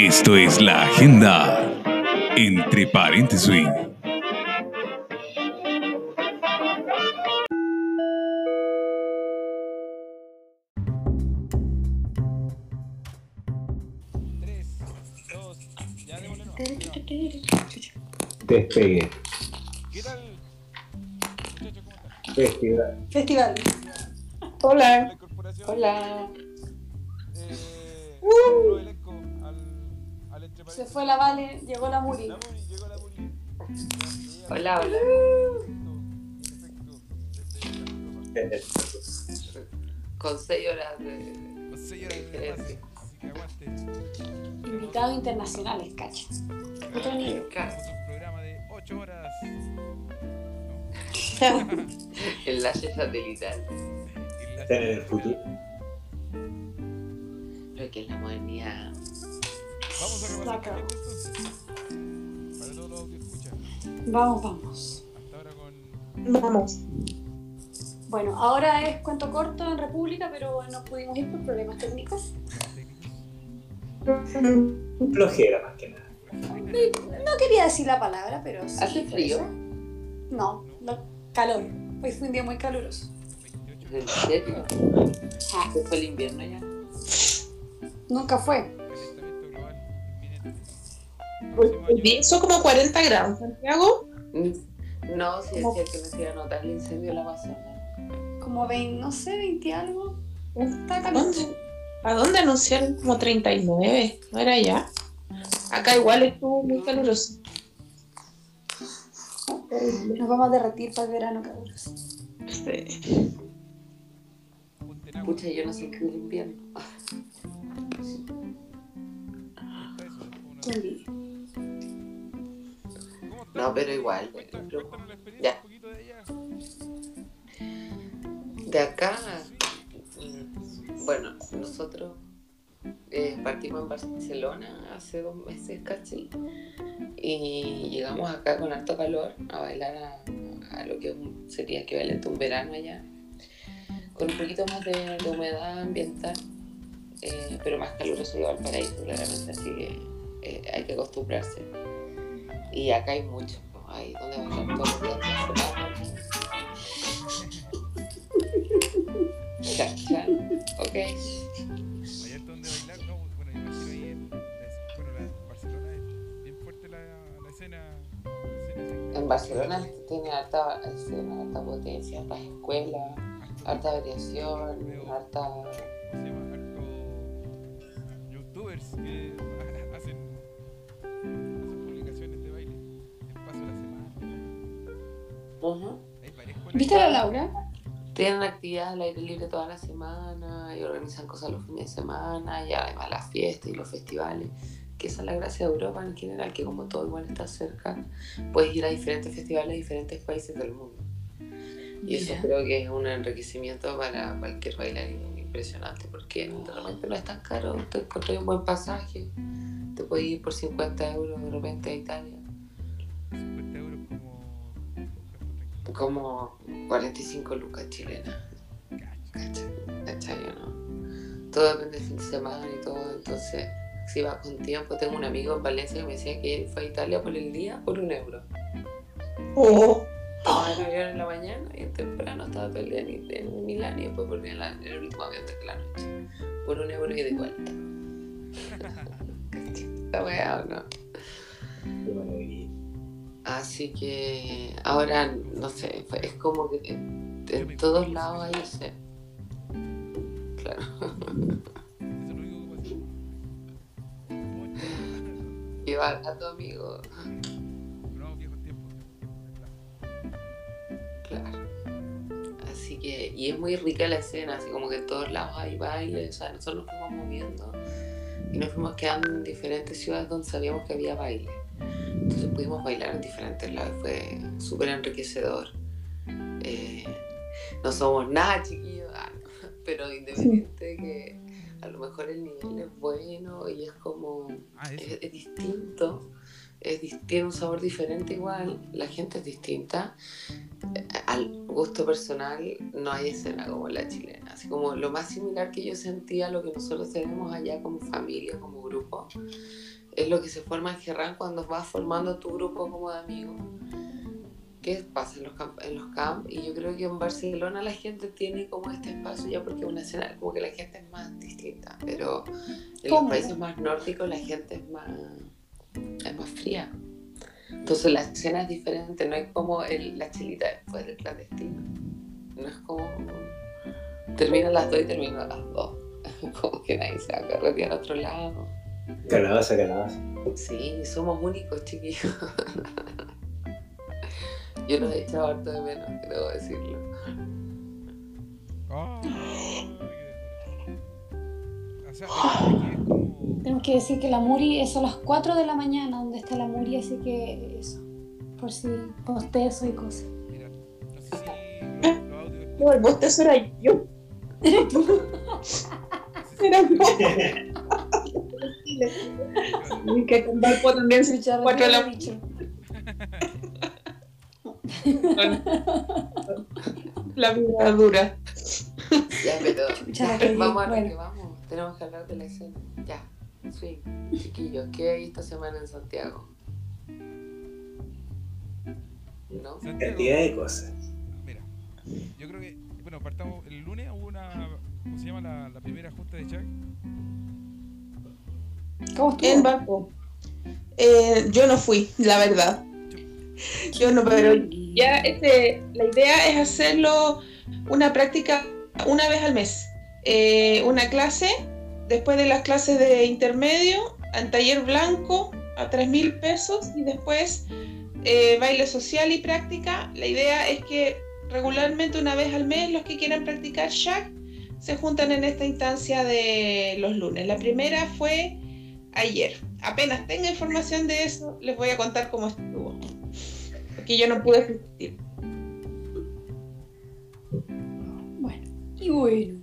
Esto es la agenda entre paréntesis. Despegue. Festival. Festival. La Hola. Hola. Se fue la Vale, llegó la Muri. La Muri, llegó la Muri. Hola, hola. Con seis horas de. No sé, yo de Diferencia. Así que aguante. Invitados internacionales, cacha. Otro Tenemos un programa de 8 horas. enlace satelital. Están en el futuro. Lo que es la modernidad. Vamos a repasar agenda entonces. Para todos los que escuchan. Vamos, vamos. Hasta ahora con. Vamos. Bueno, ahora es cuento corto en República, pero no pudimos ir por problemas técnicos. Flojera más que nada. No quería decir la palabra, pero sí. ¿Hace frío? No, lo- calor. Hoy fue un día muy caluroso. 28 ¿En serio? Ah, ¿Se fue el invierno ya? nunca fue. Año. día hizo como 40 grados, Santiago. No, si ¿Cómo? decía que me a notar el incendio de la Amazonas. Como 20, no sé, 20 algo. Está ¿A caliente. dónde, ¿A dónde anunciaron como 39? ¿No era ya? Acá igual estuvo muy caluroso. Nos vamos a derretir para el verano caluroso. Sí. Pucha, yo no sé qué es una- Qué. No, pero igual. Cuéntanos, pero- cuéntanos la experiencia Ya. un poquito de allá. De acá, mm, bueno, nosotros eh, partimos en Barcelona hace dos meses casi y llegamos acá con harto calor a bailar a, a lo que sería equivalente a un verano allá, con un poquito más de, de humedad ambiental, eh, pero más caluroso que Valparaíso claramente, así que eh, hay que acostumbrarse. Y acá hay mucho, ¿no? hay donde bailar todos los días. ¿Cachai? Ok. Está donde bailar, no, bueno, me imagino ahí en, bueno, la, Barcelona es bien fuerte la, la escena. En Barcelona tiene harta escena, harta potencia, hartas escuelas, harta variación, harta... se llama harto youtubers que ¿Viste a la Laura? Tienen actividades al aire libre toda la semana y organizan cosas los fines de semana y además las fiestas y los festivales. Que esa es la gracia de Europa en general, que como todo igual está cerca, puedes ir a diferentes festivales de diferentes países del mundo. Y eso creo que es un enriquecimiento para cualquier bailarín impresionante, porque de repente no es tan caro, te encontré un buen pasaje, te puedes ir por 50 euros de repente a Italia, como 45 lucas chilenas. ¿Cachai? ¿Cachai o no? Todo depende del fin de semana y todo, entonces si vas con tiempo, tengo un amigo en Valencia que me decía que él fue a Italia por el día por un euro. Oh, Tomaba el avión en la mañana y en temprano estaba todo el día en, Milán y después volvía en, la- en el último avión de la noche. Por un euro y de vuelta. Esta weá o no. Así que ahora, no sé, es como que en, todos lados hay ese. Claro. Mucho. Llevar a tu amigo. Claro. Así que, y es muy rica la escena, así como que en todos lados hay baile, o sea, nosotros nos fuimos moviendo y nos fuimos quedando en diferentes ciudades donde sabíamos que había baile. Entonces pudimos bailar en diferentes lados, fue súper enriquecedor. Eh, no somos nada chiquillos, ah, pero independiente de que a lo mejor el nivel es bueno y es como Ah, es, es distinto, es tiene un sabor diferente igual, la gente es distinta. Al- gusto personal, no hay escena como la chilena. Así como lo más similar que yo sentía a lo que nosotros tenemos allá como familia, como grupo, es lo que se forma en Gerrán cuando vas formando tu grupo como de amigos. ¿Qué pasa en los, camp en los camp? Y yo creo que en Barcelona la gente tiene como este espacio ya porque es una escena, como que la gente es más distinta. Pero en los países más nórdicos la gente es más, es más fría. Entonces la escena es diferente, no es como el, la chilita después del clandestino. No es como. Terminan las dos y terminan las dos. Como que nadie se va a carretear a otro lado. Calabaza, calabaza. Sí, somos únicos, chiquillos. Yo los he echado harto de menos, debo decirlo. Ah, o sea, aquí es como. Tenemos que decir que la Muri es a las 4 de la mañana donde está la Muri, así que eso. Por si postezo y cosas. Mira, no sé si los, los audios. No, el bostezo era yo. Era yo. Y que con Valpo también se Escuchar cuatro la dicho. la vida dura. Ya, pero. Ya, vamos a lo bueno. que vamos. Tenemos que hablar de la escena. Ya, sí. Chiquillos, ¿qué hay esta semana en Santiago? ¿No? Santiago, Cantidad de cosas. Mira, yo creo que. Bueno, partamos. El lunes hubo una. ¿Cómo se llama la, la primera junta de Chag? ¿Cómo estuvo? En Valpo. Eh, yo no fui, la verdad. Yo no, pero ya este, la idea es hacerlo una práctica una vez al mes. Eh, una clase, después de las clases de intermedio, en taller blanco a 3 mil pesos y después eh, baile social y práctica. La idea es que regularmente una vez al mes los que quieran practicar Shag se juntan en esta instancia de los lunes. La primera fue ayer. Apenas tenga información de eso, les voy a contar cómo estuvo. Porque yo no pude asistir. Bueno, y bueno.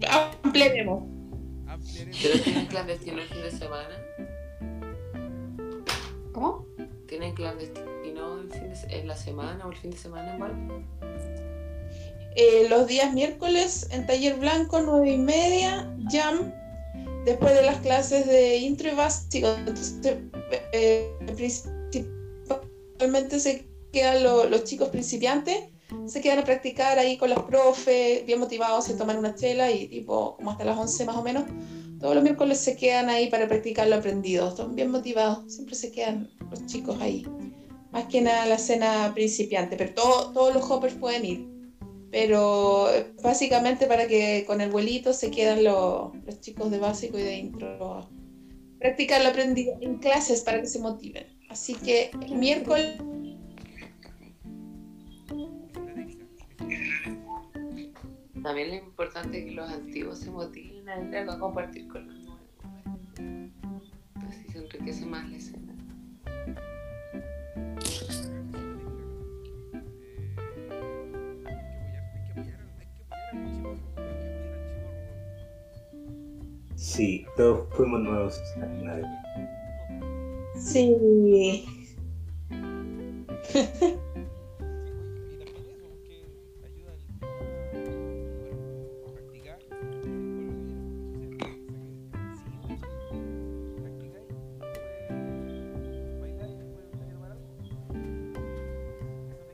Información Ampliaremos. ¿Pero tienen clandestino el fin de semana? ¿Cómo? ¿Tienen clandestino el fin de en la semana o el fin de semana en Valpo? Eh, los días miércoles en taller blanco, nueve y media, jam, después de las clases de intro y básico. Entonces, eh, principalmente se quedan lo- los chicos principiantes, se quedan a practicar ahí con los profes, bien motivados, se toman una chela y tipo como hasta las 11 más o menos. Todos los miércoles se quedan ahí para practicar lo aprendido, están bien motivados, siempre se quedan los chicos ahí. Más que nada la cena principiante, pero todo- todos los hoppers pueden ir pero eh, básicamente para que con el vuelito se quedan lo- los chicos de básico y de intro practicar lo aprendido en clases para que se motiven. Así que el miércoles También es importante que los antiguos se motiven a ir a compartir con los nuevos. Así se enriquece más la escena. Sí, todos fuimos nuevos. Nadie. sí,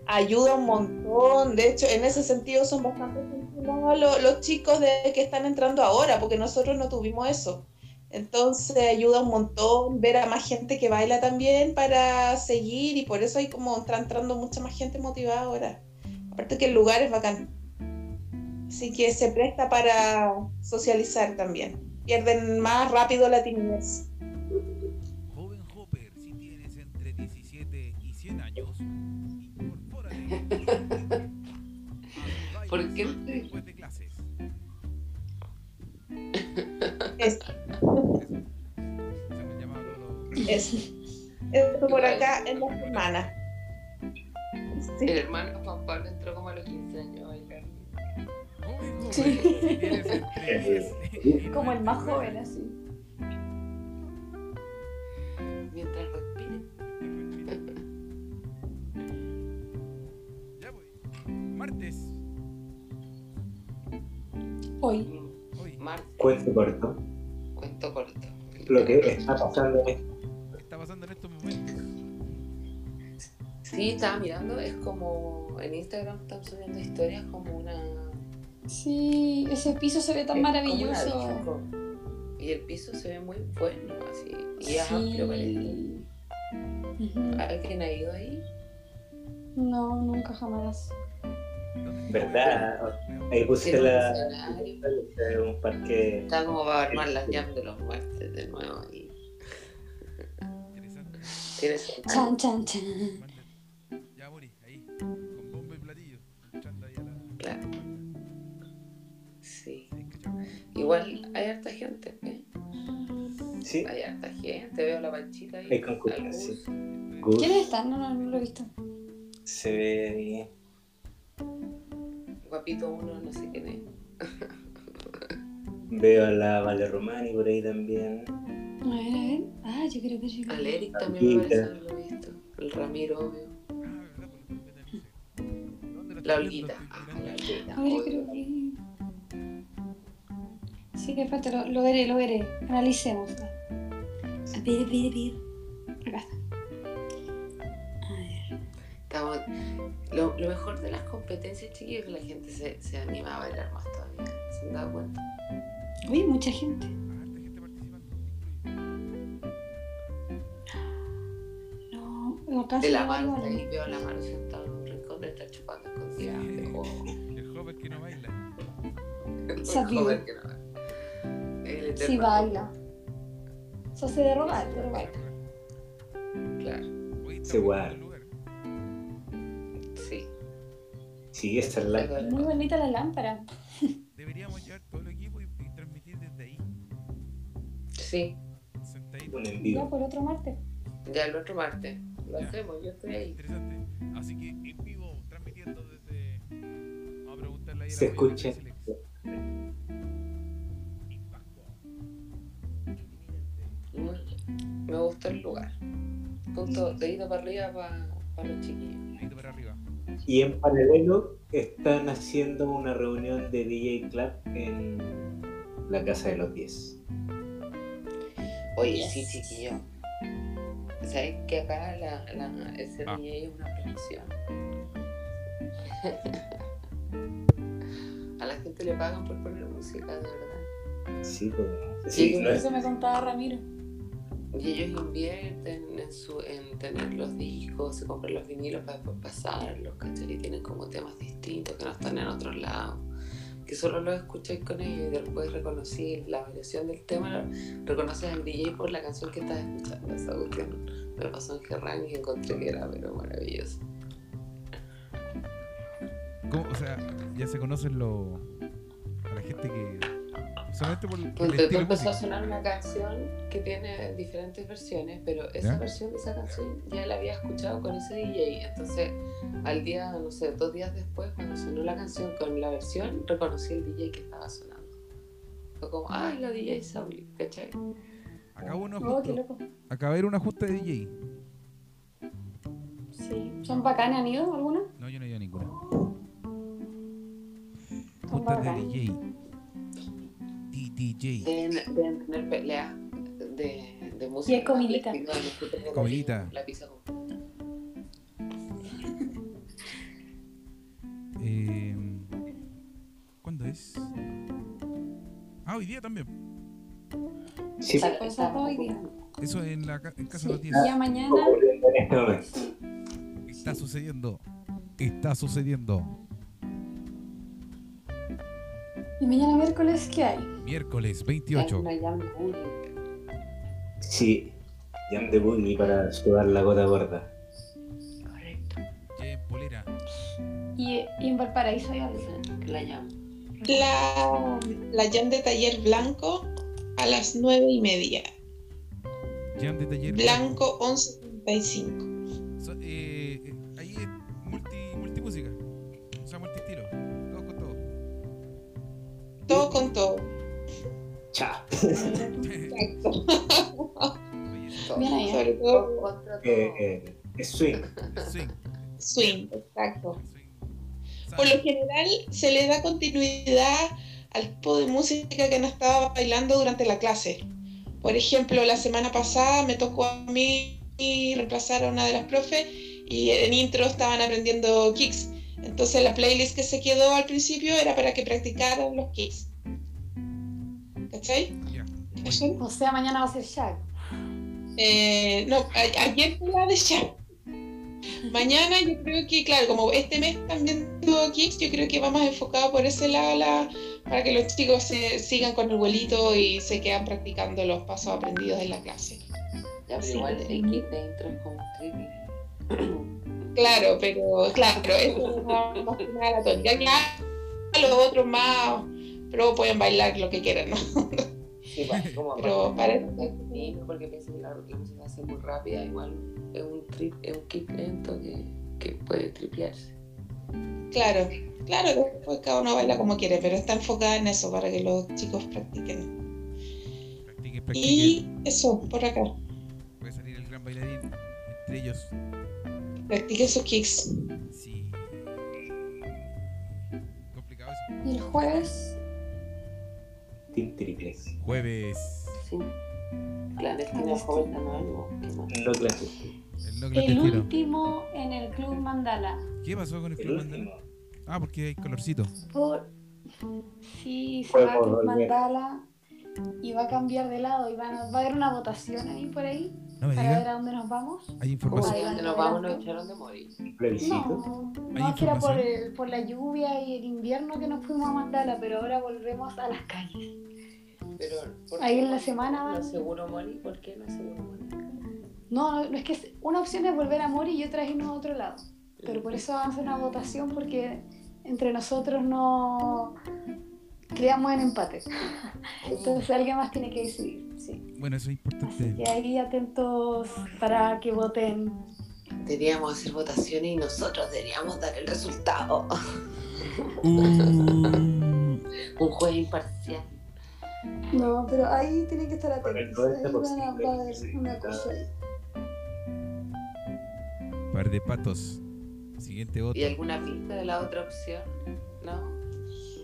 ayuda un montón. De hecho, en ese sentido son bastante lo- los chicos de que están entrando ahora, porque nosotros no tuvimos eso. Entonces ayuda un montón ver a más gente que baila también para seguir y por eso hay como está entrando mucha más gente motivada ahora. Aparte que el lugar es bacán. Así que se presta para socializar también. Pierden más rápido la timidez. Joven Hopper, si tienes entre 17 y 100 años, incorpórate. Esto por acá es la hermana. Sí. El hermano Juan Pablo entró como a los 15 años a bailar. Sí. como el más joven, así. Mientras respire. Ya voy. Martes. Hoy. Hoy. Martes. Cuento corto. Cuento corto. Lo que está pasando en este pasando en estos momentos? Sí, estaba mirando, es como en Instagram están subiendo historias como una. Sí, ese piso se ve tan es como una maravilloso. Y el piso se ve muy bueno, así. Y es amplio, parece. Sí. Ujú. ¿Alguien ha ido ahí? No, nunca jamás. ¿Verdad? Ahí puse la. Un parque. Está como para armar las llamas de los muertos de nuevo ahí. Chan, chan, chan. Ya, Boris, ahí, con bomba y platillo. Claro. Sí. Igual hay harta gente, ¿eh? Sí, Hay harta gente, veo la panchita ahí. Hay concurrencia, sí. ¿Quiénes están? No, no, no lo he visto. se ve ahí. Guapito uno, no sé quién es. Veo a la Vale Romani por ahí también. A ver, a ver. Ah, yo quiero ver. yo quiero Al. Eric también me parece haberlo visto. El Ramiro, obvio. Ah, la competencia. ¿Dónde La estoy Olguita. Ah, la. Olguita. A ver, yo obvio. quiero ver. Sí, que falta, lo, lo veré, lo veré. Analicemos. A ver, a ver, a ver. Acá está. A ver. Estamos- Lo, lo mejor de las competencias, chiquillos, es que la gente se, se anima a bailar más todavía. ¿Se han dado cuenta? Uy, mucha gente No, no alcanzo De la ahí veo a la mano sentada en un rincón de estar chupando escondida. Sí. de juego. El joven que no baila. El Sabido. joven que no va. El Sí, baila. Eso se de robar, pero baila. Claro, Hoy está Sí, sí. Esa es la. Muy bonita la lámpara. Deberíamos llevar todo el equipo y, y transmitir desde ahí. Sí, Sentadito. Ya por otro martes. ya el otro martes. Lo Ya. hacemos, yo estoy ahí. Interesante. Así que en vivo, transmitiendo desde. Vamos a preguntarle ahí a la Se escucha. Me gustó el lugar. Punto de ida para arriba para los chiquillos. Dedito para arriba. Y en paralelo están haciendo una reunión de DJ Club en la Casa de los 10. Oye, sí, chiquillo. ¿Sabes que acá la, la, ese Ah. DJ es una promoción? A la gente le pagan por poner música, de verdad. Sí, pues. Sí, no es- Eso me contaba Ramiro. Y ellos invierten en, su, en tener los discos, se compran los vinilos para después pasarlos, ¿cachai? Y tienen como temas distintos que no están en otros lados. Que solo los escucháis con ellos y después reconocí la variación del tema, reconoces al DJ por la canción que estás escuchando. Esa cuestión me pasó en Gerrán y encontré que era pero maravilloso. ¿Cómo? O sea, ya se conocen los. a la gente que. Solamente por, el estilo empezó a sonar una canción que tiene diferentes versiones, pero esa ¿Ya? versión de esa canción ya la había escuchado con ese DJ. Entonces, al día, no sé, dos días después, cuando sonó la canción con la versión, reconocí el DJ que estaba sonando. Fue como, ay, la DJ Sauli, ¿cachai? Acá hubo un Oh, de un ajuste de DJ. Sí. ¿Son bacanas, han ido alguna? No, yo no he ido a ninguna. Son Ajustes de bacanas. DJ. Deben, deben tener peleas de, de música. Y es comidita. Comidita. La pizza con Eh, ¿Cuándo es? Ah, hoy día también. Sí, Está- Cosa hoy día. Eso en la en casa de los Sí, 10. ya mañana. este. Está sucediendo. Está sucediendo. Y mañana miércoles, ¿qué hay? Miércoles Hay 28. una jam. Sí, Jam de Boogie para sudar la gota gorda. Correcto. Polera. Y, y en Valparaíso hay algo. La jam. La, la jam de taller blanco a las nueve y media. Jam de taller. Blanco 11.35. Todo. Chao. Exacto. ¿eh? Sobre todo. Eh, eh, es swing. Swing. swing, exacto. Por lo general se le da continuidad al tipo de música que no estaba bailando durante la clase. Por ejemplo, la semana pasada me tocó a mí reemplazar a una de las profes y en intro estaban aprendiendo kicks. Entonces la playlist que se quedó al principio era para que practicaran los kicks. ¿Cachai? O sea, mañana va a ser Shaq. Eh, no, a- ayer fue la de Shaq. Mañana yo creo que, claro, como este mes también tuvo kicks, yo creo que vamos enfocado por ese lado la- para que los chicos se sigan con el vuelito y se quedan practicando los pasos aprendidos en la clase. Ya, pero Sí. igual el kit de intro es como. Claro, pero claro, eso es más, más que nada la tónica. Ya los otros más pero pueden bailar lo que quieran, ¿no? Sí, pa- como Pero para- Sí, porque pienso que la, la música va a ser muy rápida, igual es un trip, es un kick lento que, que puede tripearse. Claro, claro, después cada uno baila como quiere, pero está enfocada en eso para que los chicos practiquen. Practiquen, practiquen. Y eso, por acá, Puede salir el gran bailarín entre ellos. practiquen sus kicks. Sí. Complicado eso. Y el jueves, Triplex. Jueves. Sí. Clandestino joven. No clásico. El no el último en el Club Mandala. ¿Qué pasó con el El Club último. Mandala? Ah, porque hay colorcito. Por... Sí, se va a Club. Mandala y va a cambiar de lado y van a- va a haber una votación ahí por ahí No me para ver digas. a dónde nos vamos. Hay información. Donde nos vamos nos echaron de morir. No, ¿Hay no, que era por, el- por la lluvia y el invierno que nos fuimos a Mandala, pero ahora volvemos a las calles. Pero, ¿por Ahí en la no- semana No van- seguro morir, ¿por qué no seguro morir? No, no es que una opción es volver a Mori y otra es irnos a otro lado. Pero por eso vamos a hacer una votación porque entre nosotros no creamos en empate. Entonces alguien más tiene que decidir. Sí. Bueno, eso es importante. Y ahí atentos para que voten. Deberíamos hacer votaciones y nosotros deberíamos dar el resultado. Uh, Un juez imparcial. No, pero ahí tienen que estar atentos. 90% Ahí van a- sí, una cosa ahí. par de patos. Siguiente voto. ¿Y alguna pista de la otra opción? No,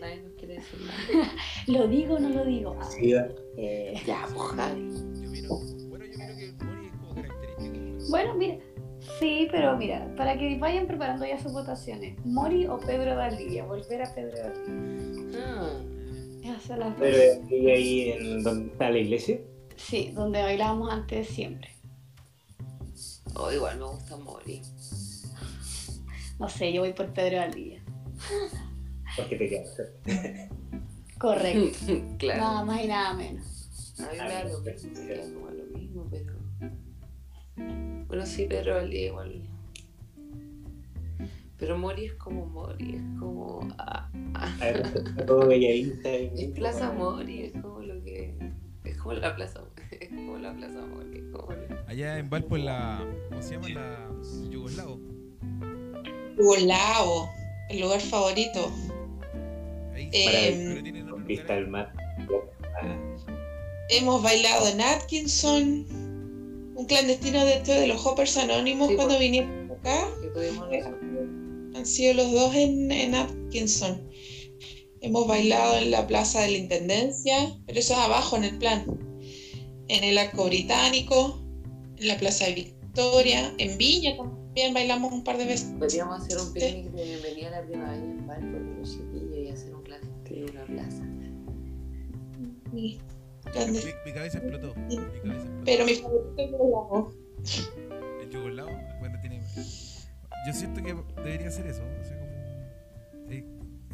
nadie nos quiere decir nada. ¿Lo digo o no lo digo? Ah, Sí, da- eh, Ya, pues Javi. Yo miro, bueno, yo miro que el es como característico. pues. Bueno, mira, sí, pero mira, para que vayan preparando ya sus votaciones, Mori o Pedro Valdivia, volver a Pedro Valdivia. Ah, Son las dos. Pero ¿y ahí en donde está la iglesia. Sí, donde bailábamos antes siempre. oh, igual me gusta morir. No sé, yo voy por Pedro Valdivia. Porque te quedas. Correcto. claro. Nada más y nada menos. A mí me da lo mismo, me da como lo mismo, pero. Bueno, sí, Pedro Valdía igual. Pero Mori es como Mori, es como. ah, ah. A ver, está todo bellavista. Es Plaza. Mori, es como lo que. Es como la Plaza Es como la Plaza Mori, es como la- Allá en Valpo, en la. ¿Cómo se llama? La Yugoslavo. Yugolavo, el lugar favorito. Ahí Eh, vista al mar. Ah, Hemos bailado en Atkinson, un clandestino de estos de los Hoppers Anónimos Sí, cuando por- vinieron acá. que tuvimos nosotros. Han sido los dos en, en Atkinson. Hemos bailado en la Plaza de la Intendencia, pero eso es abajo en el plan. En el Arco Británico, en la Plaza de Victoria, en Viña también bailamos un par de veces. Podríamos hacer un picnic de bienvenida a la primavera en Valpo con los chiquillos y hacer un clandestino en una plaza. Mi- Mi, cabeza explotó. Mi cabeza explotó. Pero mi favorito es. El Yugoslavo, bueno, tiene. Yo siento que debería ser eso. O sea, como. eh,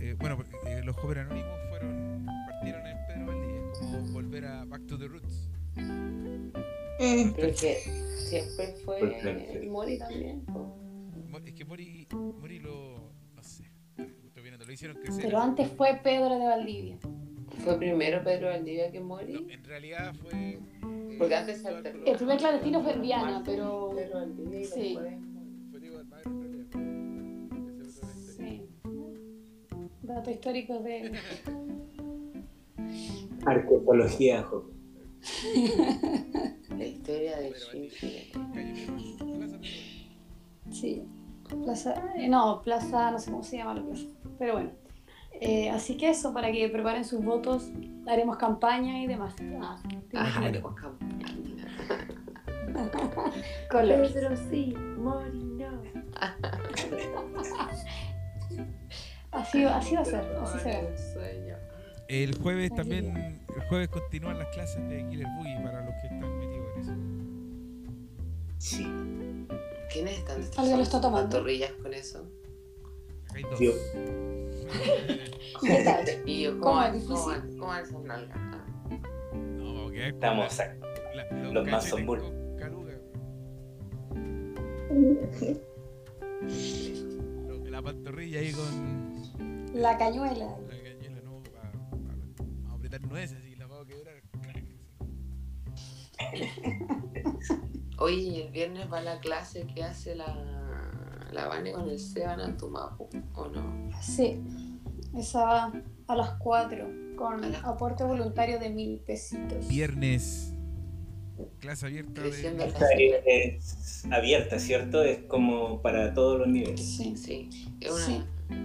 eh, bueno, eh, los jóvenes anónimos fueron. partieron en Pedro Valdivia. Como volver a Back to the Roots. Mm, Pero es que siempre fue Perfecto. Mori también. Es que Mori. Mori lo. no sé. Estoy viendo, lo hicieron crecer. Pero antes fue Pedro de Valdivia. Fue primero Pedro Valdivia que No, Mori. en realidad fue. eh, Porque antes se alternó. El primer clandestino fue Viana, pero. Pedro Valdivia y Sí. Fue Sí. Datos históricos de. Arqueología, jo. La historia de Shinji. Sí. Plaza. eh, No, Plaza, no sé cómo se llama la plaza. Pero bueno. Eh, así que eso, para que preparen sus votos, haremos campaña y demás. Ah, Ajá, bueno. haremos campaña. Pedro sí, Mori no. Así, así va a ser, así será. El jueves también, el jueves continúan las clases de Killer Boogie para los que están metidos en eso. Sí. ¿Quiénes están Alguien lo está tomando. pantorrillas con eso? Acá hay dos. Yo. ¿Y qué tal? Y yo, ¿Cómo ¿cómo, es difícil? cómo, van- cómo van esas nalgas? Ah, No, Estamos la- los Bull. caluga. Lo- La pantorrilla ahí con La cañuela. la cañuela, no, pa- pa- vamos a apretar nueces y la vamos a quebrar. Oye, ¿y el viernes va la clase que hace la, la Vane con el Seban Antumapu, ¿o no? Sí, esa va a las 4 con A las- aporte voluntario de mil pesitos. Viernes, clase abierta de... es abierta, ¿cierto? Es como para todos los niveles. Sí. Sí, es una Sí.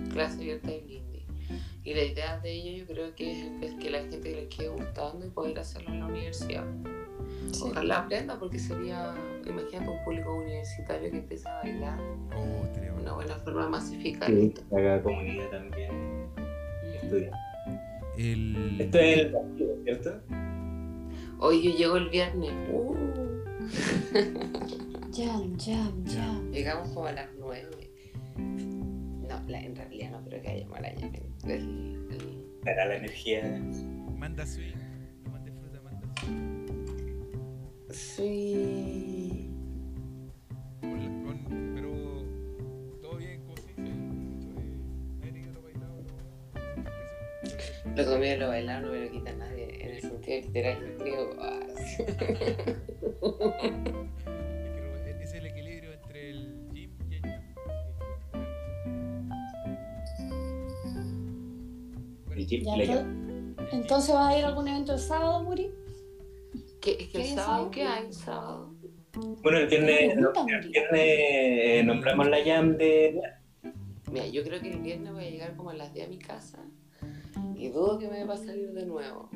clase abierta de. Y la idea de ello yo creo que es, que la gente les quede gustando y poder hacerlo en la universidad. sí. Ojalá aprenda porque sería, imagínate un público universitario que empieza a bailar, Oh, estaría bueno. una buena forma de masificar Que esto. haga comunidad también estudia. El... Esto es el partido, ¿cierto? Hoy yo llego el viernes, uh, Jam, jam, jam. llegamos como a las 9. La- en realidad no creo que haya. El, el- Dará la energía. Manda swing. No mande fruta, manda swing. sí. Con con- pero todo bien, como se dice. Mucho de- nadie lo bailado, no- Lo comido lo bailado no me lo quita nadie, en el sentido literal. Digo, Ya, Legal. entonces, entonces vas a ir a algún evento el sábado, Muri. ¿Qué, es que ¿Qué el sábado, sábado? ¿qué hay el sábado? Bueno, el viernes, el viernes eh, nombramos la jam de. Mira, yo creo que el viernes voy a llegar como a las 10 a mi casa y dudo que me va a salir de nuevo.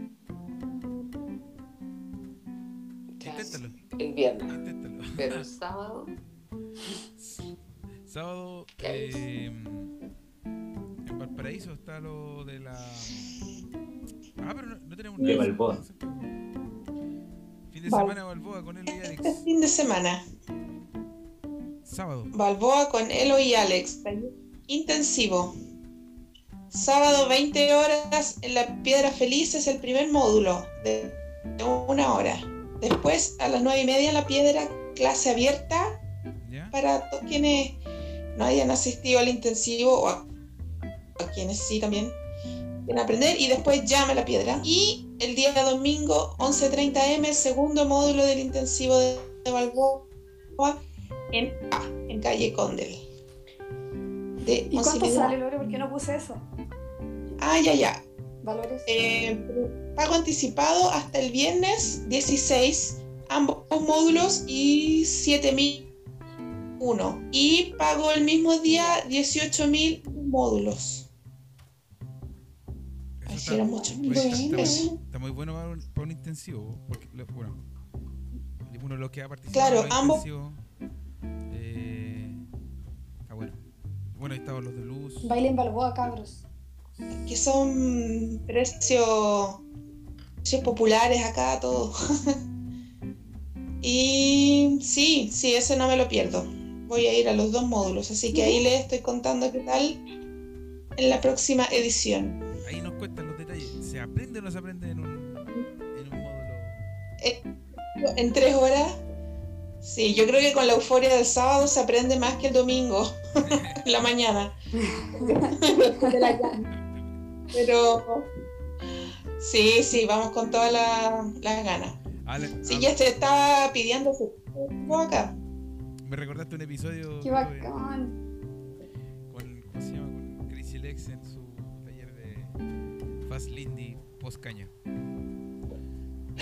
Inténtalo, El viernes, inténtalo. pero el sábado, Sábado ¿Qué hay? eh, Valparaíso está lo de la. Ah, pero no, no tenemos De nada. Balboa. Fin de Val- semana Balboa con él y Este Alex. fin de semana, Sábado. Balboa con Elo y Alex. Intensivo. Sábado 20 horas en la Piedra Feliz es el primer módulo de de una hora. Después a las 9 y media en la Piedra, clase abierta ¿Ya? para todos quienes no hayan asistido al intensivo o a, quienes sí también quieren aprender y después llame a la piedra. Y el día domingo 11.30 m, segundo módulo del intensivo de, de Balboa en, A, en calle Condel. De ¿Y 11 cuánto sale, Lore? ¿Por qué no puse eso? Ah, ya, ya. ¿Valores? Eh, pago anticipado hasta el viernes 16, ambos módulos y 7.001. Y pago el mismo día 18.000 módulos. Eso Ay, está- mucho. Oye, está, muy, está muy bueno para un, para un intensivo. Porque, bueno, uno de los que ha participado Claro, en ambos- intensivos, eh, está bueno. Bueno, ahí estaban los de luz. Baile en Balboa, cabros. Que son precios, precios populares acá, todo. y sí, sí, ese no me lo pierdo. Voy a ir a los dos módulos, así que ahí les estoy contando qué tal en la próxima edición. Aprende o no se aprende en un, en un módulo? En tres horas. Sí, yo creo que con la euforia del sábado se aprende más que el domingo, en la mañana. Pero sí, sí, vamos con todas la- las ganas. Ale- Sí, ya se estaba pidiendo su acá. Me recordaste un episodio Qué bacán. con, ¿cómo se llama? con Crazy Lex en su taller de Fast Lindy post caña.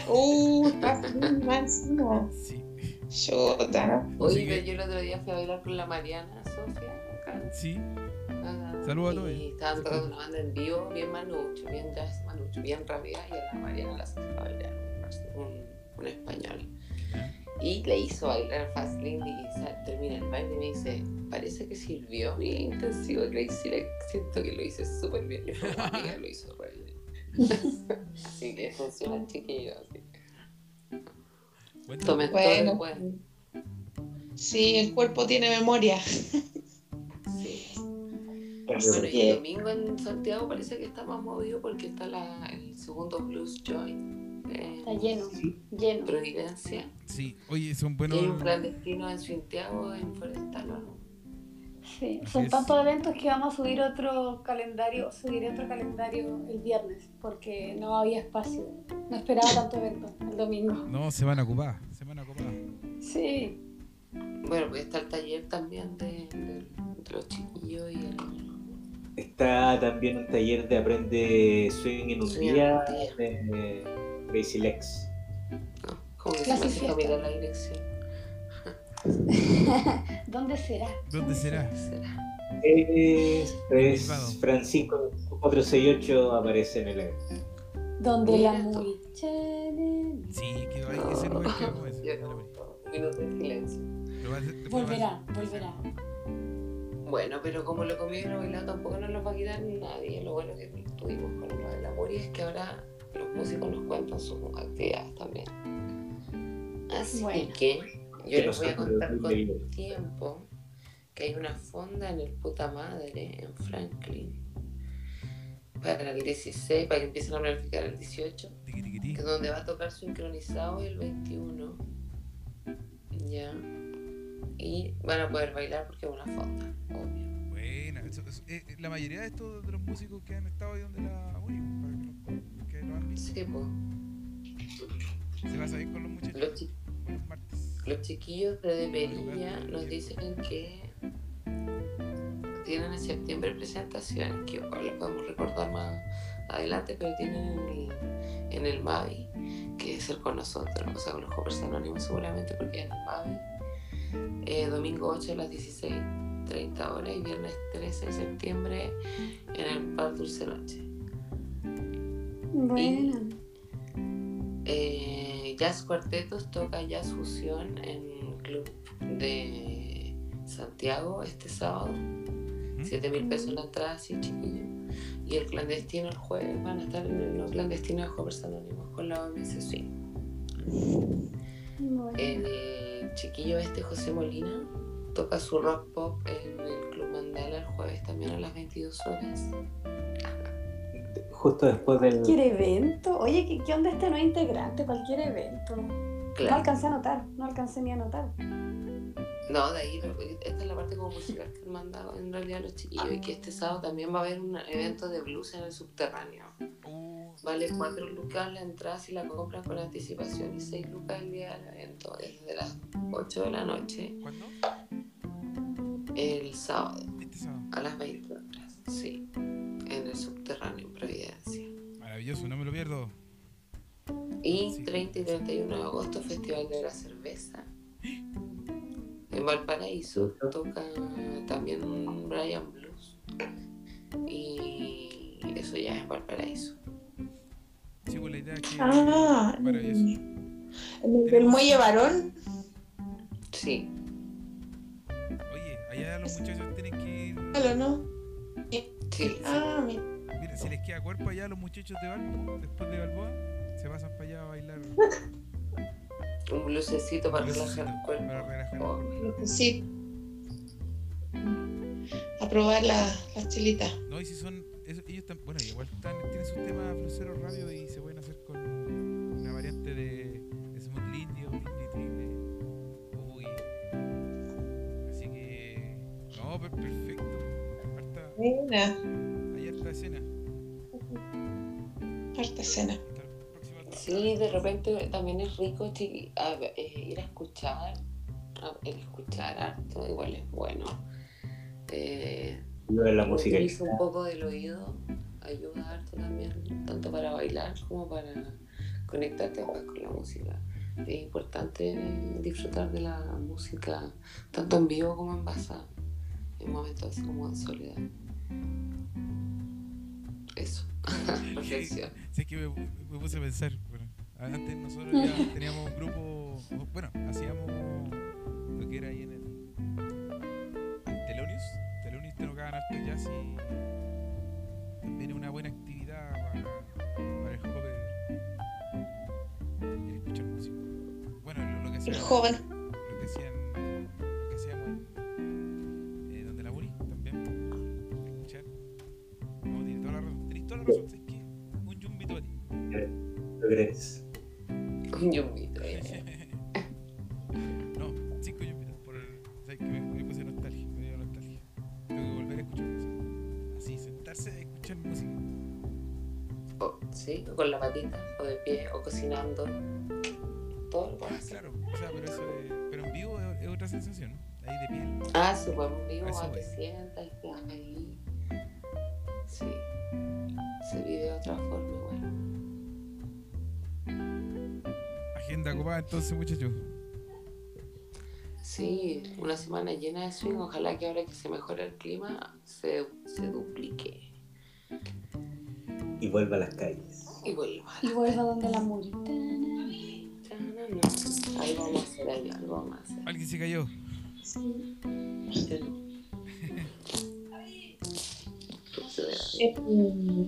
Uh, está encima. Sí, Chuta. Oye, que- pero yo el otro día fui a bailar con la Mariana, Sofía, acá. sí. a- Saludos a todos. Y estaban tocando una banda en vivo, bien manucho, bien jazz manucho, bien rápida, y a la Mariana la sacó a bailar, un, un español. Y le hizo bailar Fastlane y termina el baile y me dice, parece que sirvió mi intensivo de Crazy Legs, siento que lo hice súper bien. Yo como amiga lo hizo re bien. Así que funciona chiquillo. Así. Bueno, Tomen Bueno. todo después. Sí, el cuerpo tiene memoria. Sí. Bueno, y el domingo en Santiago parece que está más movido porque está la, el segundo Blues Joint en Está lleno, lleno. Providencia. sí, oye, son Y buenos. hay un clandestino en Santiago, en Forestal, ¿o no? Sí, Así son es. tantos eventos que vamos a subir otro calendario, subiré otro calendario el viernes, porque no había espacio. No esperaba tanto evento el domingo. No, semana ocupada. Semana ocupada. Sí, Bueno, pues está el taller también de, de- de los chiquillos y el... Está también un taller de aprende swing en un día día. de Legs. No, como que se me la dirección. ¿dónde será? ¿Dónde será? Es, es. Francisco 468 aparece en el evento. Donde la chévere. Sí, quedó ahí. Ese lugar quedó ese. Minuto de silencio. Volverá, volverá. Bueno, pero como lo comido y lo bailado tampoco nos lo va a quitar nadie. Lo bueno que tuvimos con lo del amor y es que ahora los músicos nos cuentan sus actividades también. Así Bueno. que yo les voy a contar lo con tiempo que hay una fonda en el puta madre en Franklin para el 16, para que empiecen a planificar el 18 Tiqui, tiqui, tiqui. que es donde va a tocar sincronizado el 21. Ya. Y van a poder bailar porque es una fonda, obvio. Buena. eso- eso- eh, eh, la mayoría de estos de los músicos que han estado ahí donde la Uni, para que los, que lo han visto, Sí, pues. se va a salir con los muchachos. Los, chi- Buenos martes. Los chiquillos de Deperilla nos dicen que tienen en septiembre presentaciones, que igual lo podemos recordar más adelante, pero tienen en el, en el Mavi, que es el con nosotros, o sea, con los Hoppers Anónimos seguramente, porque en el Mavi, eh, domingo 8 a las 16.30 horas y viernes 13 de septiembre en el Bar Dulce Noche. Bueno, Eh, jazz Cuartetos toca Jazz Fusión en el Club de Santiago este sábado. 7 mil pesos la entrada, sí, chiquillo. Y el clandestino el jueves van a estar en el no clandestino de Jóvenes Anónimos con la OMS Swing. bueno. El chiquillo este José Molina toca su rock pop en el Club Mandala el jueves también a las 22 horas. Justo después del. Cualquier evento. Oye, ¿qué, qué onda este no integrante? Cualquier evento. No alcancé a anotar, no alcancé ni a anotar. No, de ahí, esta es la parte como musical que han mandado en realidad los chiquillos. Y que este sábado también va a haber un evento de blues en el subterráneo. Vale 4 lucas la entrada si la compras con anticipación y 6 lucas el día del evento, desde las 8 de la noche, ¿Cuándo? el sábado, Este sábado. a las 20 horas. Sí, en el subterráneo Providencia. Maravilloso, no me lo pierdo. Y Sí. 30 y 31 de agosto, Festival de la Cerveza. En Valparaíso toca también un Brian Blues. Y eso ya es Valparaíso. Sí, pues la idea que. Ah, Maravilloso. en el muelle varón. Sí, Oye, allá los muchachos tienen que ir. ¿no? sí. Ah, mira. Si les queda cuerpo allá a los muchachos de Balboa, después de Balboa, se pasan para allá a bailar. Un blusecito para relajar el cuerpo. para relajar el Oh, Sí. A probar la, las chelitas. No, y si son. eso- ellos están. Bueno, igual están, tienen sus temas fluceros rápidos y se pueden hacer con una variante de, de Smooth Triple. Uy. Así que. No, per- perfecto. Harta, Buena. hay harta escena. Temporada. Sí, de repente también es rico chiqui- a ver, eh, ir a escuchar, a- el escuchar harto igual es bueno. Eh, Lo de la musicalidad. un poco del oído, ayuda harto también, tanto para bailar como para conectarte pues, con la música. Es importante disfrutar de la música, tanto en vivo como en basa, en momentos así como de soledad. Eso. Reflexión. Sí, que me, me puse a pensar. Bueno, antes nosotros ya teníamos un grupo. Bueno, hacíamos lo que era ahí en el. En Telonius. Telonius te tocaban harto jazz y. También es una buena actividad para, para el joven. El escuchar música. Bueno, lo, lo que El hacían. joven. ¿Lo crees? Un yumbito. eh. No, cinco yumbitos por el. ¿Sabes que me, me puse nostalgia? Me dio nostalgia. Tengo que volver a escuchar música. Así, sentarse a escuchar música. O, sí, o con la patita, o de pie, o cocinando. Todo lo puedes Ah, hacer. claro. O sea, pero eso es, Pero en vivo es, es otra sensación. Ahí de piel. Ah, súper vivo, Eso te voy. sientas y quedas ahí. Sí. Se vive de otra forma igual. Agenda copada entonces, muchachos. Sí, una semana llena de swing. Ojalá que ahora que se mejore el clima se, se duplique Y vuelva a las calles. y vuelva. Y vuelvo donde la muri. Ahí vamos a hacer algo, algo vamos a hacer. Alguien se cayó. Eh,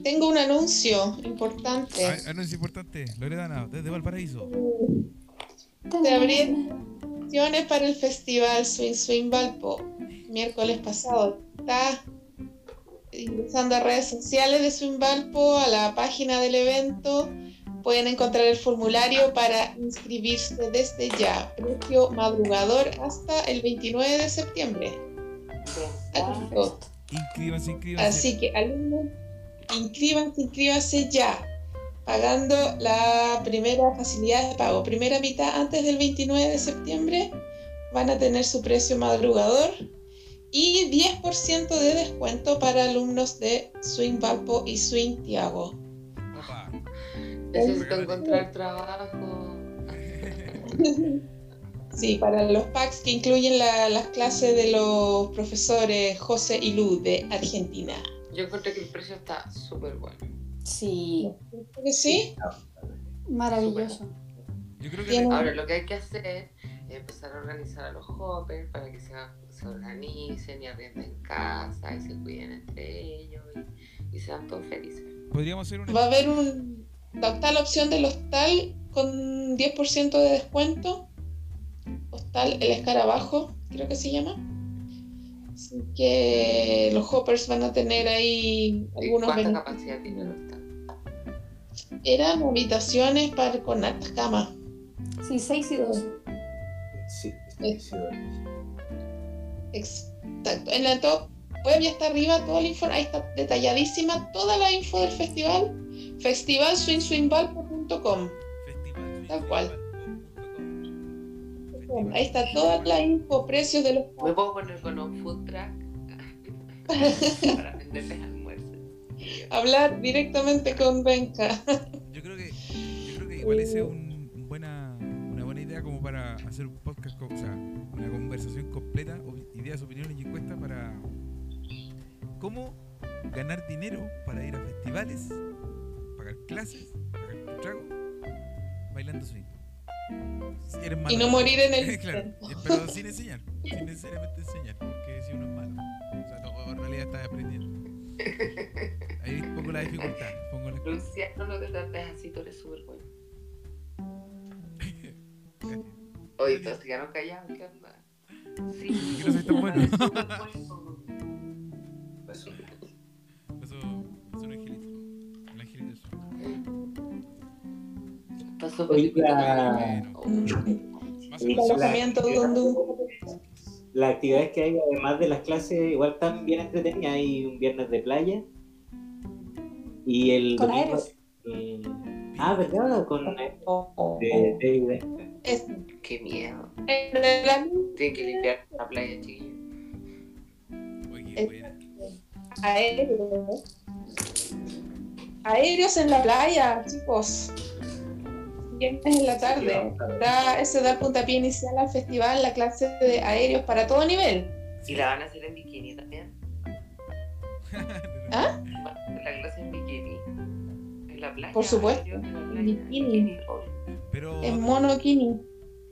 tengo un anuncio importante. Ah, Anuncio importante. Loredana, desde Valparaíso. Se abrieron inscripciones para el festival Swing Swing Valpo. Miércoles pasado. Está ingresando a redes sociales de Swing Valpo, a la página del evento. Pueden encontrar el formulario para inscribirse desde ya. Precio madrugador hasta el 29 de septiembre. Atento. Inscríbanse, inscríbanse. Así que alumnos, inscríbanse, inscríbanse ya, pagando la primera facilidad de pago. Primera mitad antes del 29 de septiembre van a tener su precio madrugador y 10% de descuento para alumnos de Swing Valpo y Swing Tiago. Opa. Necesito encontrar trabajo. Sí, para los packs que incluyen la- las clases de los profesores José y Lu de Argentina. Yo encontré que el precio está súper bueno. Sí, ¿Creo que sí? maravilloso. Yo creo que Ahora lo que hay que hacer es empezar a organizar a los hoppers para que se, se organicen y arrienden casa y se cuiden entre ellos y, y sean todos felices. podríamos hacer una. Va a haber un, la opción del hostal con 10% de descuento. El Escarabajo, creo que se llama. Así que los hoppers van a tener ahí ¿Y algunos ¿Cuánta capacidad tiene el hostal? Eran habitaciones para, con altas camas. Sí, 6 y 2. Sí, sí, sí. Exacto. En la top web ya está arriba toda la info, ahí está detalladísima toda la info del festival. Festivalswingswingvalpo.com Festival Tal cual. Ahí está toda la info, precios de los ¿Me puedo poner con un food truck? para venderles almuerzos. hablar directamente con Benja. Yo creo que, yo creo que igual es un, un buena, una buena idea como para hacer un podcast, o sea, una conversación completa, ideas, opiniones y encuestas para cómo ganar dinero para ir a festivales, pagar clases, pagar tu trago, bailando swing. Y no morir en el claro, pero sin enseñar, sin necesariamente enseñar, porque si uno es malo, o sea, no, en realidad estás aprendiendo. Ahí pongo la dificultad, pongo la Luciano, no te trates así, tú eres súper bueno. Oye, todos se quedaron callados, ¿qué onda? Sí, Que no soy tan bueno. Alojamiento Dundum. Las actividades que hay, además de las clases, igual están bien entretenidas. Hay un viernes de playa. Y el Con domingo. eh, ah, ¿verdad? Con Oh, de, de- Es- Qué miedo. Tienen que limpiar la playa, chiquillos. Oye, buena. aéreos. Aéreos en la playa, chicos. Viernes en la tarde. Da, ese da el puntapié inicial al festival, la clase de aéreos para todo nivel. ¿Y la van a hacer en bikini también? ¿Ah? ¿Van a hacer la clase en bikini? la playa. Por supuesto. En la En bikini. Pero En monokini. en,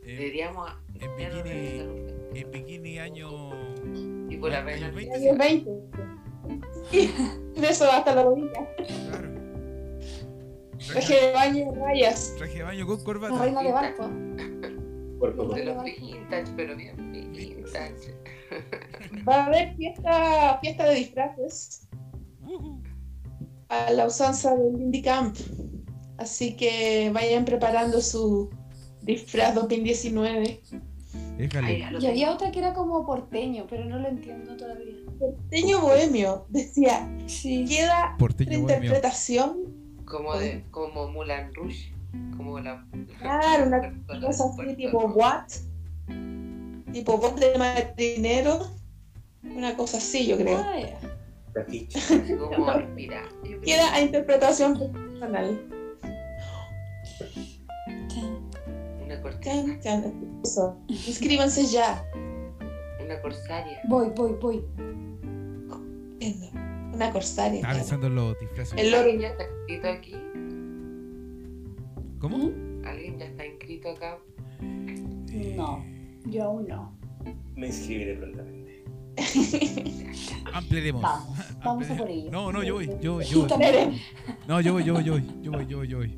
Deberíamos en bikini, en bikini año Tipo la año reina 20, Año 20. De eso hasta la rodilla. claro. Traje de baño de rayas. traje de baño con La corbata. reina de barco. De los vintage, pero bien vintage. Va a haber fiesta, fiesta de disfraces a la usanza del Indie Camp. Así que vayan preparando su disfraz 2019. Déjale. Y había otra que era como porteño, pero no lo entiendo todavía. Porteño bohemio, decía, Sí. queda Porteño bohemio. Como de, como Mulan Rouge. Como la. Claro, una cosa así tipo what? Tipo voz de marinero. Una cosa así, yo creo. Ah, ya. la ficha. Como creo. Queda a interpretación personal. Una cortina. Inscríbanse ya. Una corsaria. Voy, voy, voy. Una corsaria. Estaba pensando en los disfraces. El loro. ¿Alguien ya está inscrito aquí? ¿Cómo? ¿Alguien ya está inscrito acá? No, yo aún no. Me inscribiré prontamente. Ampliaremos. Vamos, vamos a por ello. No, no, yo voy, yo voy, yo voy. Tere. No, yo voy, yo voy, yo voy, yo voy, yo voy, yo voy.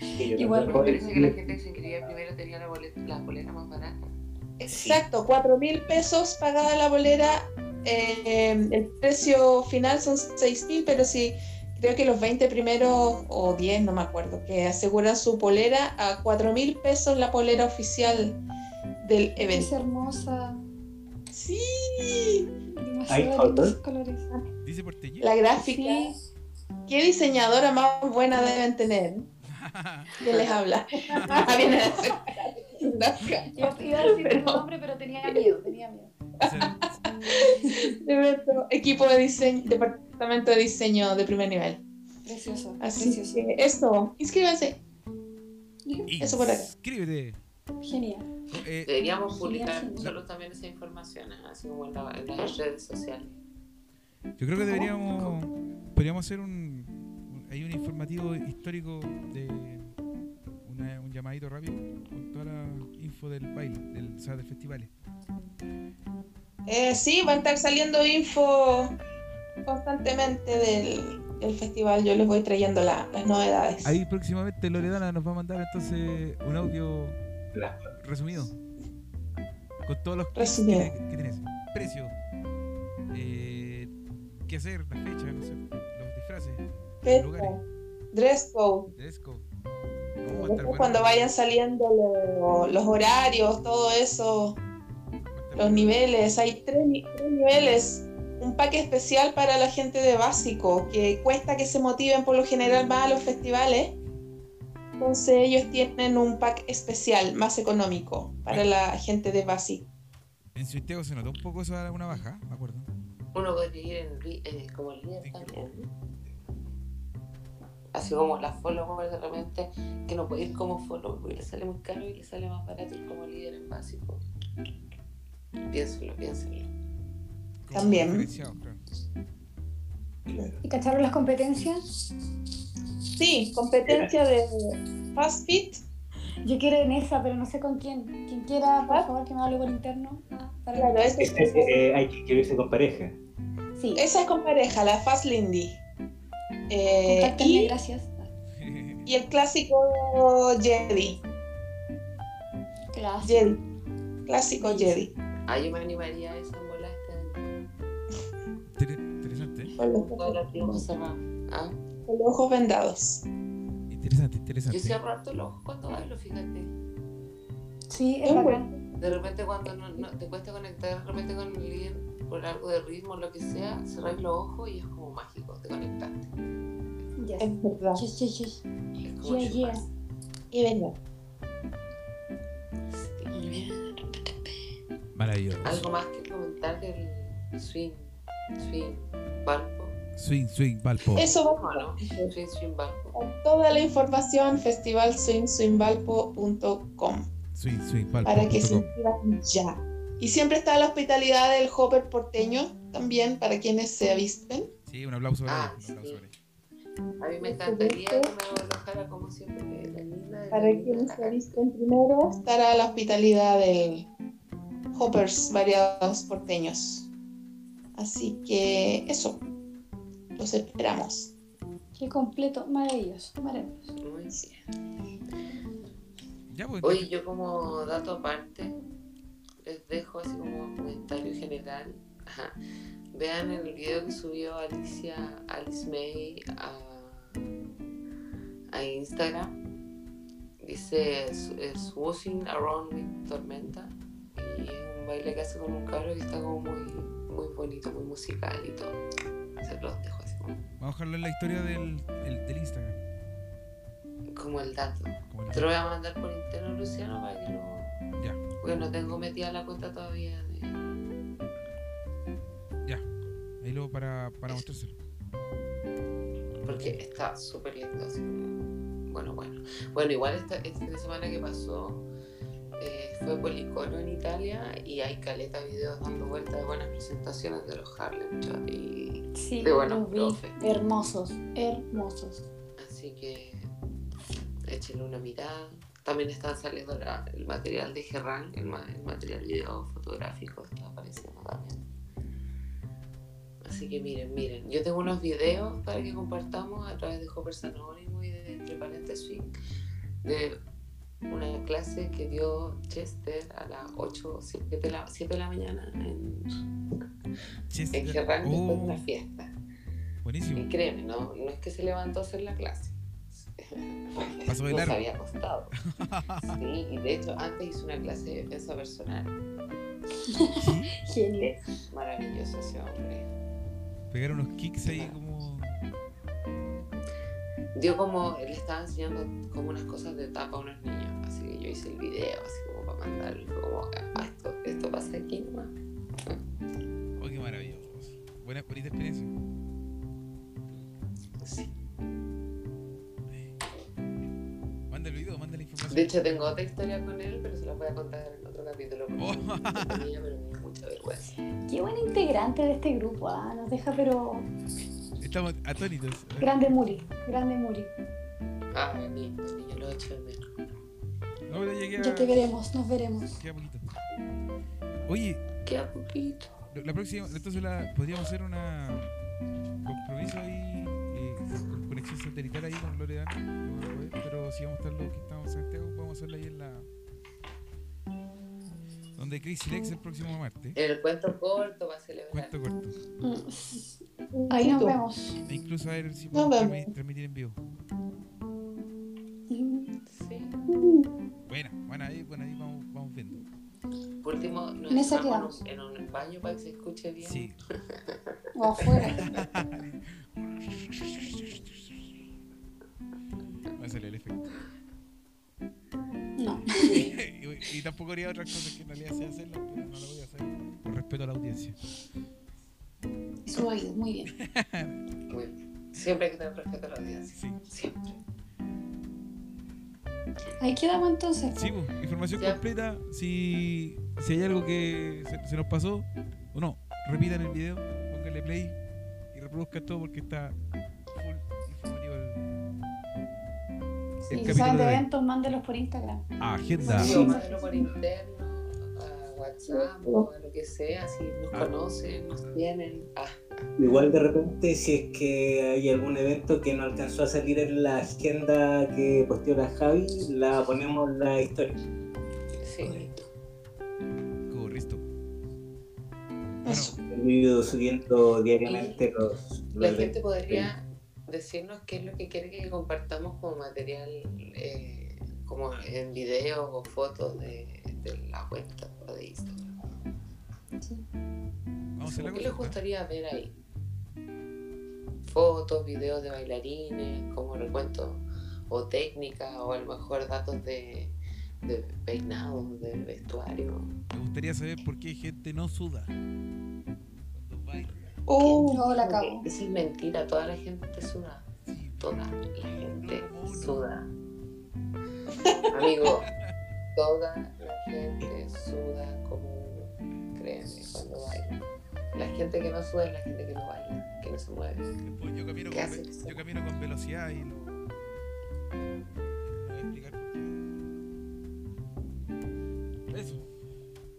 Igual, Me parece que la gente que se inscribía primero tenía la boleta, la bolera más barata. Exacto, cuatro mil pesos pagada la bolera. Eh, el precio final son seis mil, pero sí, creo que los 20 primeros o 10, no me acuerdo, que aseguran su polera a cuatro mil pesos la polera oficial del Es evento. hermosa. Sí, ¿Hay fotos? colores. Dice la gráfica. Sí. ¿Qué diseñadora más buena deben tener? ¿Quién les habla? Ah, viene de hacer- Iba, iba a decir Pero- tu nombre, pero tenía miedo, tenía miedo. Equipo de diseño, departamento de diseño de primer nivel. Precioso, Así precioso. que eso, inscríbanse. Eso por acá. Inscríbete. Genial. Eh, Deberíamos publicar sí. solo también esa información, así como en, la- en las redes sociales. yo creo que deberíamos. Podríamos hacer un. un- Hay un informativo histórico de. una- un llamadito rápido con toda la info del baile, del, o sea, del festival. Eh, sí, va a estar saliendo info constantemente del, del festival. Yo les voy trayendo la- las novedades. Ahí próximamente Loredana nos va a mandar entonces un audio resumido. Con todos los Resumido. que, que tenés. Precio. Eh, qué hacer, la fecha, no sé. Los disfraces. Fecha, lugares. dress cuando vayan saliendo lo- los horarios, todo eso, los niveles, hay tres, ni- tres niveles. Un pack especial para la gente de básico, que cuesta que se motiven por lo general más a los festivales. Entonces ellos tienen un pack especial, más económico, para la gente de básico. En Santiago se notó un poco eso a una baja, me acuerdo. Uno podría ir en, eh, como líder también. Así como las followers de repente, que no puede ir como follower porque le sale muy caro y le sale más barato ir como líder en básico. Piénselo, piénselo. También. ¿Y cacharon las competencias? Sí, competencia de Fast Fit. Yo quiero en esa, pero no sé con quién. Quien quiera, por favor, que me hable por interno. Ah, para Claro, ese- Este, eh, hay que inscribirse con pareja. Sí, esa es con pareja, la Fast Lindy. Eh, y, gracias. y el clásico Jedi. Gracias. Jedi. Clásico Jedi. Ah, yo me animaría a esa bola este año. Inter- Interesante, ¿eh? Con los, ojos. Ah, con los ojos vendados. Interesante, yo interesante. cierro harto los ojos cuando bailo, fíjate. Sí, es bacán. De repente cuando no, no- te cuesta conectar de repente con el líder por algo de ritmo, lo que sea, cerráis los ojos y es como mágico, te conectaste. Yes. Es verdad. Yes, yes, yes. Es como Yeah, yeah. chupar. Y venga. Maravilloso. Algo más que comentar del swing, swing, Valpo. Swing, swing, Valpo. Eso ¿Cómo va no? Swing, swing, Valpo. con toda la información festivalswingswingvalpo.com Swing, swing, Valpo. para que se inscriban ya. Y siempre está la hospitalidad del Hopper porteño también para quienes se avisten. Sí, un aplauso para Ah, él, un aplauso sí. para él. A mí me encantaría que me alojara como siempre, que la linda. Para quienes se avisten primero, estará la hospitalidad de Hoppers variados porteños. Así que eso, los esperamos. Qué completo, maravilloso, maravilloso. Ya, pues. Yo como dato aparte, les dejo así como un comentario general. Ajá. Vean el video que subió Alicia, Alice May a, a Instagram. Dice Swoosing Around with Tormenta. Y es baile que hace con un cabro que está como muy, muy bonito, muy musical y todo. Se los dejo así Vamos a dejarlo en la historia del, el- del Instagram. como el dato. Como el- Te lo voy a mandar por interno, Luciano, para que lo. Ya. Porque no tengo metida la cuenta todavía de. Ahí luego para, para mostrárselo. Porque está súper lindo. Así bueno, bueno. Bueno, igual esta, de semana que pasó eh, fue Policono en Italia y hay caleta videos dando vueltas de buenas presentaciones de los Harlem. Y, Sí, De buenos profes. Hermosos, hermosos. así que échenle una mirada. También está saliendo la- el material de Gerrán, el, ma- el material video fotográfico está apareciendo también. Así que miren, miren. Yo tengo unos videos para que compartamos a través de Hoppers Anónimo y de Entre Paréntesis de una clase que dio Chester a las 8 7 de la, 7 de la mañana en, Chester. en Gerrán después de Oh, una fiesta. buenísimo. Y créeme, no, no es que se levantó a hacer la clase. Pasó de no se largo. había acostado. Sí, y de hecho antes hizo una clase de defensa personal. Genio. Es maravilloso ese hombre. Pegar unos kicks ahí como. Dio como, le estaba enseñando como unas cosas de tapa a unos niños. Así que yo hice el video, así como para mandarlo. Fue como, ah, esto, esto pasa aquí nomás. Oh, qué maravilloso. Buena, bonita experiencia. Sí. Manda el video, manda la información. De hecho, tengo otra historia con él, pero se la voy a contar en otro capítulo. porque Oh. entretenida, pero me dio mucha vergüenza. Qué buen integrante de este grupo, ¿ah? Nos deja pero Estamos atónitos. grande Muri, grande Muri. Ah, lindo, niño, lo echo de menos. No, pero ya te veremos, nos veremos. queda poquito. Oye, Queda poquito. la próxima, entonces la, podríamos hacer una compromiso ahí, eh, con conexión satelital ahí con Loredana, no pero si vamos a estar los que estamos en Santiago, podemos hacerla ahí en la donde Crazy Lex el próximo martes. El cuento corto va a celebrar. Cuento corto. Ahí nos vemos. E incluso a ver si Nos podemos vemos. transmitir en vivo. Sí. Bueno, bueno, ahí, bueno, ahí vamos, vamos viendo. Por último, nos encerramos en un, en un baño para que se escuche bien. Sí. O afuera. Va a salir el efecto. No. y, y tampoco haría otras cosas que en realidad sé hacerlas, pero no lo voy a hacer por respeto a la audiencia. Su oído, muy bien. Muy bien. Siempre hay que tener respeto a la audiencia. Sí. Siempre. Ahí quedamos entonces. Sí, pues, información Ya. completa. Si, si hay algo que se, se nos pasó, o no, repitan el video, pónganle play y reproduzcan todo porque está full informativo el, Y el si capítulo saben de eventos, mándenlos por Instagram. Agenda. Sí, Sí. por interno, a WhatsApp o a lo que sea, si nos Ah. conocen, nos tienen. Ah, Igual de repente, si es que hay algún evento que no alcanzó a salir en la agenda que posteó la Javi, la ponemos en la historia. sí. Correcto. Eso. He ido subiendo diariamente los, La los gente podría decirnos qué es lo que quiere que compartamos como material, eh, como en videos o fotos de, de la cuenta de Instagram. Vamos a hacer la ¿Qué les cosa. gustaría ver ahí? Fotos, videos de bailarines, como recuento, o técnicas, o a lo mejor datos de, de peinados, de vestuario. Me gustaría saber por qué gente no suda. Oh, la cago. Esa es mentira, toda la gente suda. Sí, Toda la gente suda. Amigo, toda la gente suda como uno. Créeme, cuando baila. La gente que no suda es la gente que no baila, que no se mueve. Después yo camino, ¿Qué con, hace yo camino con velocidad y lo. lo voy a explicar por qué. Eso.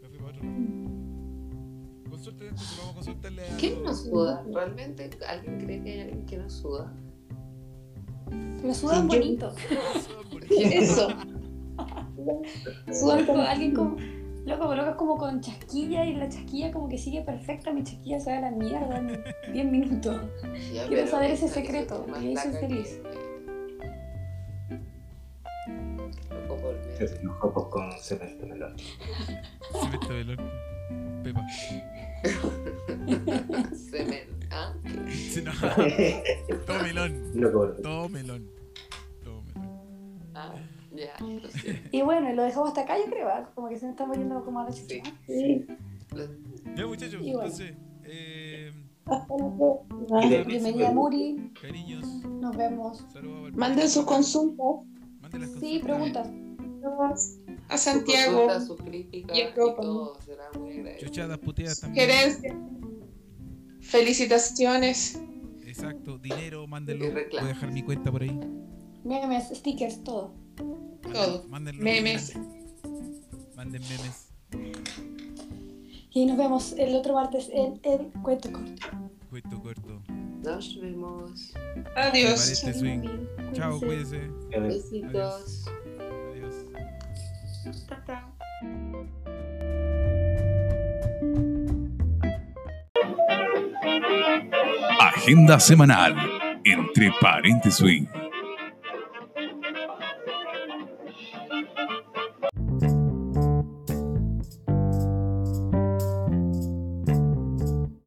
Me fui para otro lado. Consulte, entonces vamos a consultarle a. ¿Quién no suda? ¿Realmente alguien cree que hay alguien que no suda? Pero sudan bonito. Eso. Como alguien como. Loco, colocas como con chasquilla y la chasquilla como que sigue perfecta. Mi chasquilla se va a la mierda en 10 minutos. Ya, Quiero saber ese secreto, soy laca feliz. que- se enojó con cemento melón. Cemento velón. Pepa. Cemento. ¿Ah? Sí, no. Todo melón. Loco, Todo melón. Todo melón. Ah, ya, lo siento. Y bueno, y lo dejamos hasta acá, yo creo. ¿ah? Como que se me estamos yendo como a la Sí. chicha. Sí. Ya, muchachos, bueno. entonces. Eh, de- Bienvenida, Muri. cariños. Nos vemos. Manden sus consultas Sí, preguntas. a Santiago. consultas, sus críticas Y y a Europa. todo será muy agradecido. Chuchadas, puteadas también. Sugerencias. Felicitaciones. Exacto, dinero, mándenlo. Voy a dejar mi cuenta por ahí. Memes, stickers, todo. Todo. Mándenlo. Memes. Manden memes. Y nos vemos el otro martes en el cuento corto. Cuento corto. Nos vemos. Adiós. Este swing. Chao, Cuídense. Besitos. Adiós. Agenda semanal entre Parente Swing.